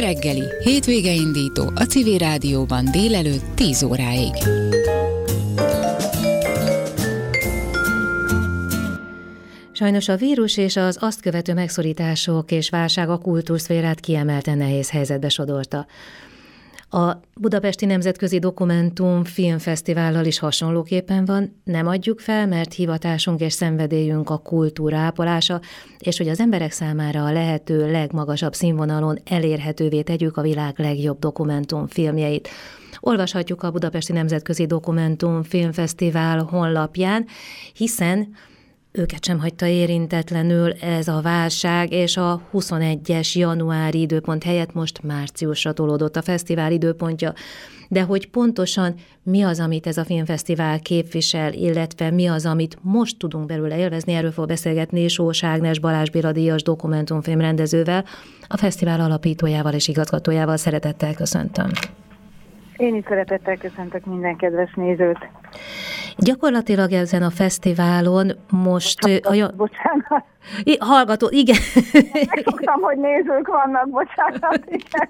Reggeli, hétvége indító a Civil Rádióban délelőtt 10 óráig. Sajnos a vírus és az azt követő megszorítások és válság a kultúrszférát kiemelten nehéz helyzetbe sodorta. A Budapesti Nemzetközi Dokumentum Filmfesztivállal is hasonlóképpen van, nem adjuk fel, mert hivatásunk és szenvedélyünk a kultúra ápolása, és hogy az emberek számára a lehető legmagasabb színvonalon elérhetővé tegyük a világ legjobb dokumentumfilmjeit. Olvashatjuk a Budapesti Nemzetközi Dokumentum Filmfesztivál honlapján, hiszen őket sem hagyta érintetlenül ez a válság, és a 21-es januári időpont helyett most márciusra tolódott a fesztivál időpontja. De hogy pontosan mi az, amit ez a filmfesztivál képvisel, illetve mi az, amit most tudunk belőle élvezni, erről fog beszélgetni Sós Ágnes Balázs Béla Díjas dokumentumfilm rendezővel, a fesztivál alapítójával és igazgatójával szeretettel köszöntöm. Én is szeretettel köszöntök minden kedves nézőt. Gyakorlatilag ezen a fesztiválon most... Hallgató, a, bocsánat. I, hallgató, igen. Megszoktam, hogy nézők vannak, bocsánat, igen.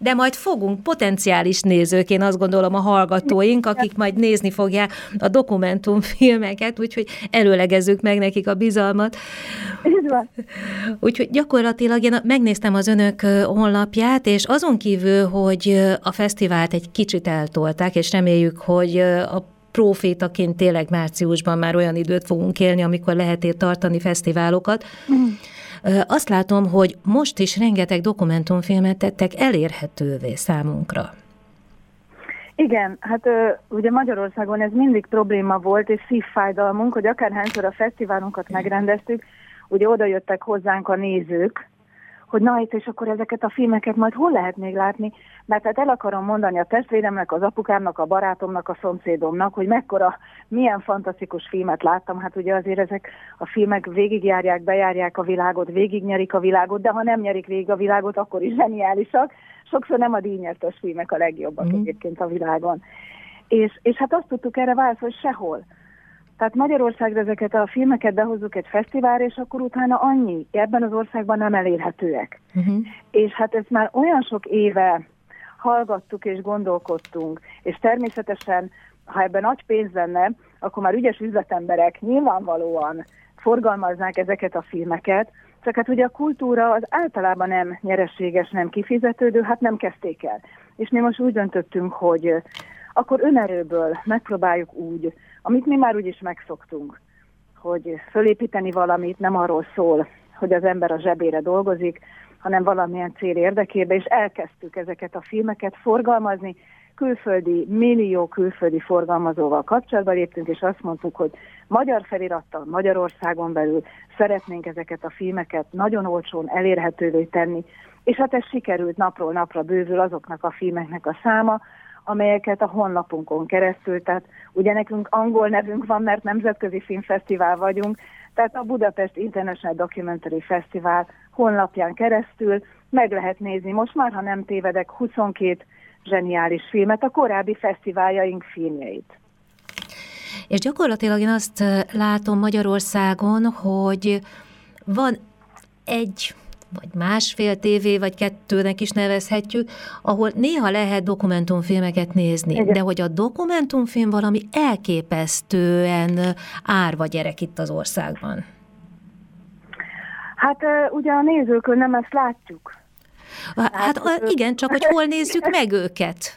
De majd fogunk potenciális nézők, én azt gondolom a hallgatóink, akik majd nézni fogják a dokumentumfilmeket, úgyhogy előlegezzük meg nekik a bizalmat. Így van. Úgyhogy gyakorlatilag én megnéztem az önök honlapját, és azon kívül, hogy a fesztivált egy kicsit eltolták, és reméljük, hogy a profétaként tényleg márciusban már olyan időt fogunk élni, amikor lehet tartani fesztiválokat. Mm. Azt látom, hogy most is rengeteg dokumentumfilmet tettek elérhetővé számunkra. Igen, hát ugye Magyarországon ez mindig probléma volt, és szívfájdalmunk, hogy akárhányszor a fesztiválunkat megrendeztük, ugye oda jöttek hozzánk a nézők, hogy na és akkor ezeket a filmeket majd hol lehet még látni, mert hát el akarom mondani a testvéremnek, az apukámnak, a barátomnak, a szomszédomnak, hogy mekkora, milyen fantasztikus filmet láttam, hát ugye azért ezek a filmek végigjárják, bejárják a világot, végignyerik a világot, de ha nem nyerik végig a világot, akkor is zseniálisak. Sokszor nem a díjnyertes filmek a legjobbak mm. egyébként a világon. És, és hát azt tudtuk erre válaszolni, hogy sehol. Tehát Magyarországra ezeket a filmeket behozzuk egy fesztiválra, és akkor utána annyi, ebben az országban nem elérhetőek. Uh-huh. És hát ezt már olyan sok éve hallgattuk és gondolkodtunk, és természetesen, ha ebben nagy pénz lenne, akkor már ügyes üzletemberek nyilvánvalóan forgalmaznák ezeket a filmeket, csak hát ugye a kultúra az általában nem nyereséges, nem kifizetődő, hát nem kezdték el. És mi most úgy döntöttünk, hogy akkor önerőből megpróbáljuk úgy, amit mi már úgyis megszoktunk, hogy fölépíteni valamit nem arról szól, hogy az ember a zsebére dolgozik, hanem valamilyen cél érdekében, és elkezdtük ezeket a filmeket forgalmazni, külföldi, millió külföldi forgalmazóval kapcsolatban léptünk, és azt mondtuk, hogy magyar felirattal Magyarországon belül szeretnénk ezeket a filmeket nagyon olcsón elérhetővé tenni, és hát ez sikerült napról napra bővül azoknak a filmeknek a száma, amelyeket a honlapunkon keresztül, tehát ugye nekünk angol nevünk van, mert Nemzetközi Filmfesztivál vagyunk, tehát a Budapest International Documentary Festival honlapján keresztül meg lehet nézni, most már, ha nem tévedek, 22 zseniális filmet, a korábbi fesztiváljaink filmjeit. És gyakorlatilag én azt látom Magyarországon, hogy van egy vagy másfél tévé, vagy kettőnek is nevezhetjük, ahol néha lehet dokumentumfilmeket nézni, Igen. de hogy a dokumentumfilm valami elképesztően árva gyerek itt az országban. Hát ugye a nézőkön nem ezt látjuk. Hát, hát igen, csak hogy hol nézzük meg őket.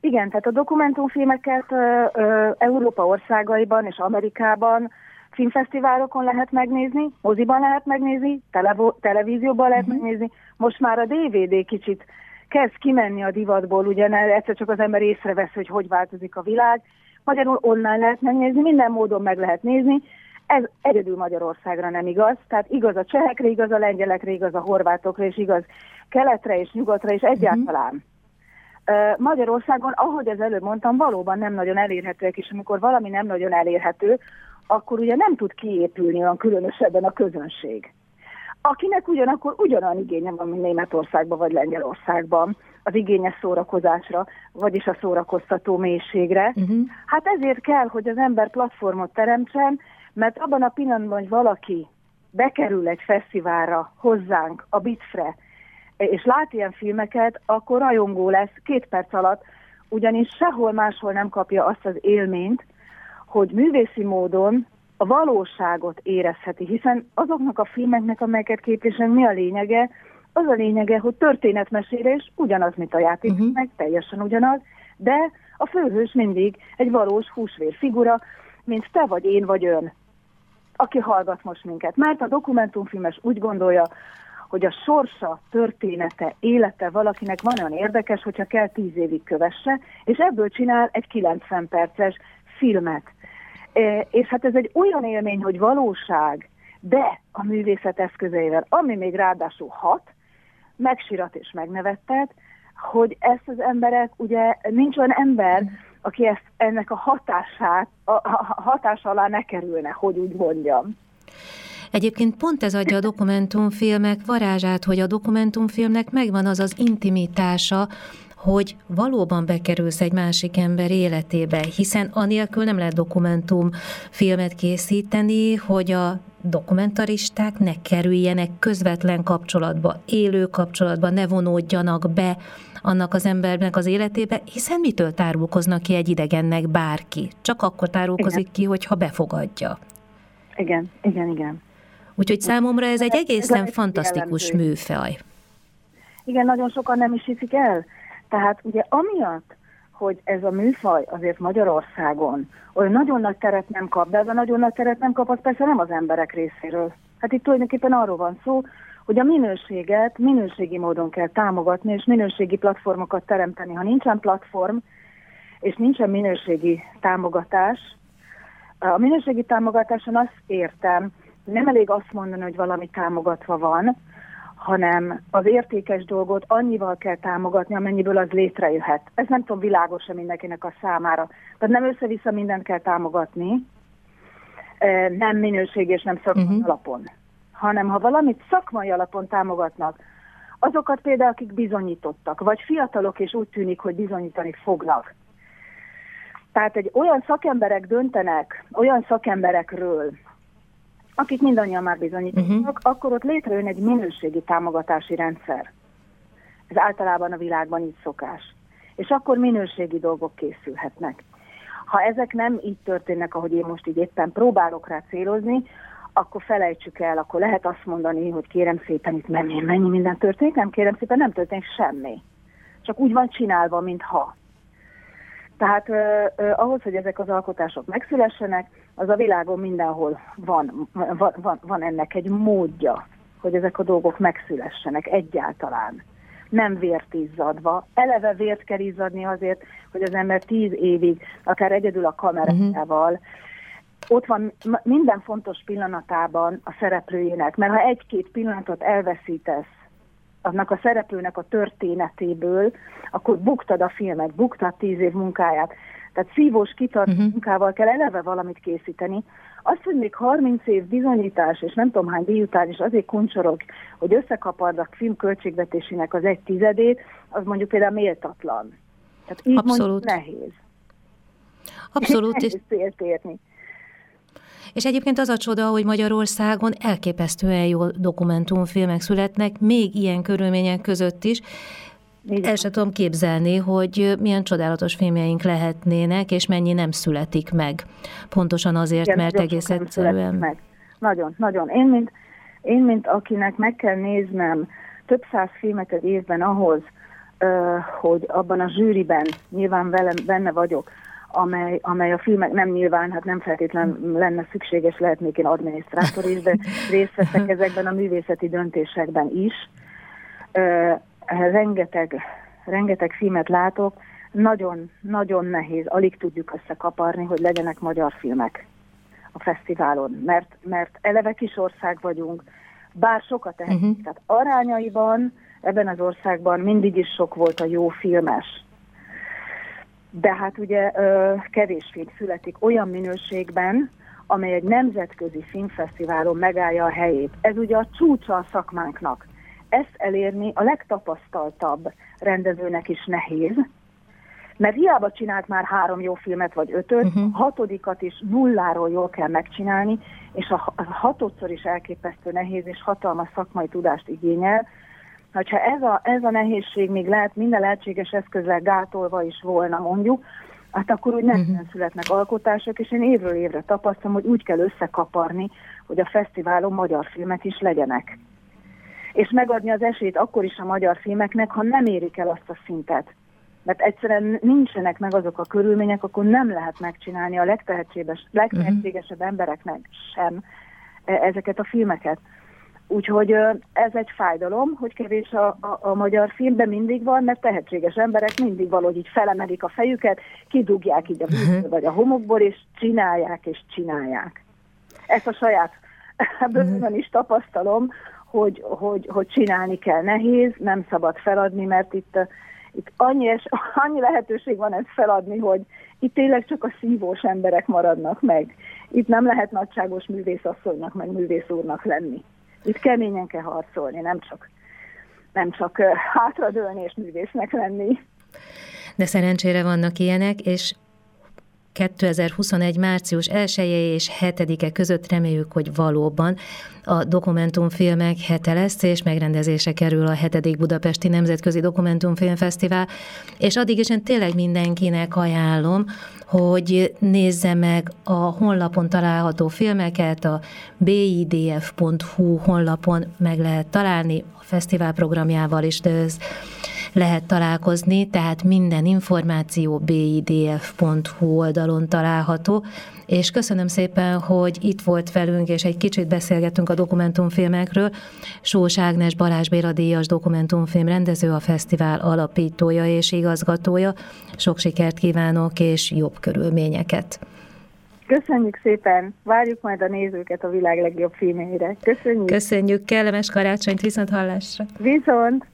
Igen, tehát a dokumentumfilmeket Európa országaiban és Amerikában filmfesztiválokon lehet megnézni, moziban lehet megnézni, televo- televízióban lehet uh-huh. megnézni. Most már a DVD kicsit kezd kimenni a divatból, ugye egyszer csak az ember észrevesz, hogy hogy változik a világ. Magyarul online lehet megnézni, minden módon meg lehet nézni. Ez egyedül Magyarországra nem igaz, tehát igaz a csehekre, igaz a lengyelekre, igaz a horvátokra, és igaz keletre és nyugatra, és egyáltalán. Uh-huh. Magyarországon, ahogy az előbb mondtam, valóban nem nagyon elérhetőek, és amikor valami nem nagyon elérhető, akkor ugye nem tud kiépülni olyan különösebben a közönség. Akinek ugyanakkor ugyanolyan igénye van, mint Németországban vagy Lengyelországban, az igényes szórakozásra, vagyis a szórakoztató mélységre. Uh-huh. Hát ezért kell, hogy az ember platformot teremtsen, mert abban a pillanatban, hogy valaki bekerül egy fesztiválra hozzánk, a Bitfre, és lát ilyen filmeket, akkor rajongó lesz két perc alatt, ugyanis sehol máshol nem kapja azt az élményt, hogy művészi módon a valóságot érezheti, hiszen azoknak a filmeknek, amelyeket képvisel, mi a lényege? Az a lényege, hogy történetmesélés ugyanaz, mint a játék, uh-huh. meg teljesen ugyanaz, de a főhős mindig egy valós húsvér figura, mint te vagy én vagy ön, aki hallgat most minket. Mert a dokumentumfilmes úgy gondolja, hogy a sorsa, története, élete valakinek van olyan érdekes, hogyha kell tíz évig kövesse, és ebből csinál egy 90 perces filmet. És hát ez egy olyan élmény, hogy valóság, de a művészet eszközeivel, ami még ráadásul hat, megsirat és megnevettet, hogy ezt az emberek, ugye nincs olyan ember, aki ezt, ennek a hatását, a, a hatás alá ne kerülne, hogy úgy mondjam. Egyébként pont ez adja a dokumentumfilmek varázsát, hogy a dokumentumfilmnek megvan az az intimitása, hogy valóban bekerülsz egy másik ember életébe, hiszen anélkül nem lehet dokumentumfilmet készíteni, hogy a dokumentaristák ne kerüljenek közvetlen kapcsolatba, élő kapcsolatba, ne vonódjanak be annak az embernek az életébe, hiszen mitől tárulkoznak ki egy idegennek bárki? Csak akkor tárulkozik igen. ki, hogyha befogadja. Igen, igen, igen. Úgyhogy számomra ez egy egészen ez fantasztikus jellemző. műfaj. Igen, nagyon sokan nem is hiszik el. Tehát ugye amiatt, hogy ez a műfaj azért Magyarországon olyan nagyon nagy teret nem kap, de ez a nagyon nagy teret nem kap, az persze nem az emberek részéről. Hát itt tulajdonképpen arról van szó, hogy a minőséget minőségi módon kell támogatni, és minőségi platformokat teremteni. Ha nincsen platform, és nincsen minőségi támogatás, a minőségi támogatáson azt értem, nem elég azt mondani, hogy valami támogatva van, hanem az értékes dolgot annyival kell támogatni, amennyiből az létrejöhet. Ez nem tudom, világos-e mindenkinek a számára. Tehát nem össze-vissza mindent kell támogatni, nem minőség és nem szakmai uh-huh. alapon, hanem ha valamit szakmai alapon támogatnak, azokat például, akik bizonyítottak, vagy fiatalok, és úgy tűnik, hogy bizonyítani fognak. Tehát egy olyan szakemberek döntenek, olyan szakemberekről, akik mindannyian már bizonyítottak, uh-huh. akkor ott létrejön egy minőségi támogatási rendszer. Ez általában a világban így szokás. És akkor minőségi dolgok készülhetnek. Ha ezek nem így történnek, ahogy én most így éppen próbálok rá célozni, akkor felejtsük el, akkor lehet azt mondani, hogy kérem szépen, itt mennyi, mennyi minden történik, nem kérem szépen, nem történik semmi. Csak úgy van csinálva, mintha. Tehát eh, eh, ahhoz, hogy ezek az alkotások megszülessenek, az a világon mindenhol van, van, van, van ennek egy módja, hogy ezek a dolgok megszülessenek egyáltalán. Nem vért izzadva. Eleve vért kell izzadni azért, hogy az ember tíz évig, akár egyedül a kamerával, uh-huh. ott van minden fontos pillanatában a szereplőjének. Mert ha egy-két pillanatot elveszítesz, annak a szereplőnek a történetéből, akkor buktad a filmet, buktad tíz év munkáját. Tehát szívós, kitart uh-huh. munkával kell eleve valamit készíteni. Azt, hogy még 30 év bizonyítás, és nem tudom hány díj után is azért kuncsorog, hogy összekapardak film költségvetésének az egy tizedét, az mondjuk például méltatlan. Tehát így Abszolút. nehéz. Abszolút. nehéz érni. És egyébként az a csoda, hogy Magyarországon elképesztően jó dokumentumfilmek születnek, még ilyen körülmények között is, igen. El sem tudom képzelni, hogy milyen csodálatos filmjeink lehetnének, és mennyi nem születik meg. Pontosan azért, Igen, mert egész egyszerűen... Meg. Nagyon, nagyon. Én mint, én, mint akinek meg kell néznem több száz filmet egy évben ahhoz, hogy abban a zsűriben nyilván velem, benne vagyok, amely, amely a filmek nem nyilván, hát nem feltétlen lenne szükséges, lehetnék én adminisztrátor is, de részt veszek ezekben a művészeti döntésekben is rengeteg, rengeteg filmet látok, nagyon, nagyon nehéz, alig tudjuk összekaparni, hogy legyenek magyar filmek a fesztiválon, mert, mert eleve kis ország vagyunk, bár sokat tehetünk. Uh-huh. Tehát arányaiban ebben az országban mindig is sok volt a jó filmes. De hát ugye kevés film születik olyan minőségben, amely egy nemzetközi filmfesztiválon megállja a helyét. Ez ugye a csúcsa a szakmánknak ezt elérni a legtapasztaltabb rendezőnek is nehéz, mert hiába csinált már három jó filmet vagy ötöt, uh-huh. hatodikat is nulláról jól kell megcsinálni, és a hatodszor is elképesztő nehéz és hatalmas szakmai tudást igényel, Ha ez a, ez a nehézség még lehet minden lehetséges eszközzel gátolva is volna mondjuk, hát akkor úgy nem uh-huh. születnek alkotások, és én évről évre tapasztalom, hogy úgy kell összekaparni, hogy a fesztiválon magyar filmek is legyenek. És megadni az esélyt akkor is a magyar filmeknek, ha nem érik el azt a szintet. Mert egyszerűen nincsenek meg azok a körülmények, akkor nem lehet megcsinálni a legtehetségesebb uh-huh. embereknek sem e, ezeket a filmeket. Úgyhogy ez egy fájdalom, hogy kevés a, a, a magyar film, de mindig van, mert tehetséges emberek mindig valahogy így felemelik a fejüket, kidugják így a vízből uh-huh. vagy a homokból, és csinálják és csinálják. Ezt a saját bőven uh-huh. is tapasztalom, hogy, hogy, hogy csinálni kell. Nehéz, nem szabad feladni, mert itt, itt annyi, es, annyi lehetőség van ezt feladni, hogy itt tényleg csak a szívós emberek maradnak meg. Itt nem lehet nagyságos művészasszonynak, meg művész úrnak lenni. Itt keményen kell harcolni, nem csak, nem csak hátradőlni és művésznek lenni. De szerencsére vannak ilyenek, és 2021. március 1 -e és 7-e között reméljük, hogy valóban a dokumentumfilmek hete lesz, és megrendezése kerül a 7. Budapesti Nemzetközi Dokumentumfilmfesztivál, és addig is én tényleg mindenkinek ajánlom, hogy nézze meg a honlapon található filmeket, a bidf.hu honlapon meg lehet találni, fesztivál programjával is, lehet találkozni, tehát minden információ bidf.hu oldalon található, és köszönöm szépen, hogy itt volt velünk, és egy kicsit beszélgettünk a dokumentumfilmekről. Sós Ágnes Balázs Béla díjas dokumentumfilm rendező, a fesztivál alapítója és igazgatója. Sok sikert kívánok, és jobb körülményeket! Köszönjük szépen, várjuk majd a nézőket a világ legjobb filmére. Köszönjük. Köszönjük, kellemes karácsonyt, viszont hallásra. Viszont.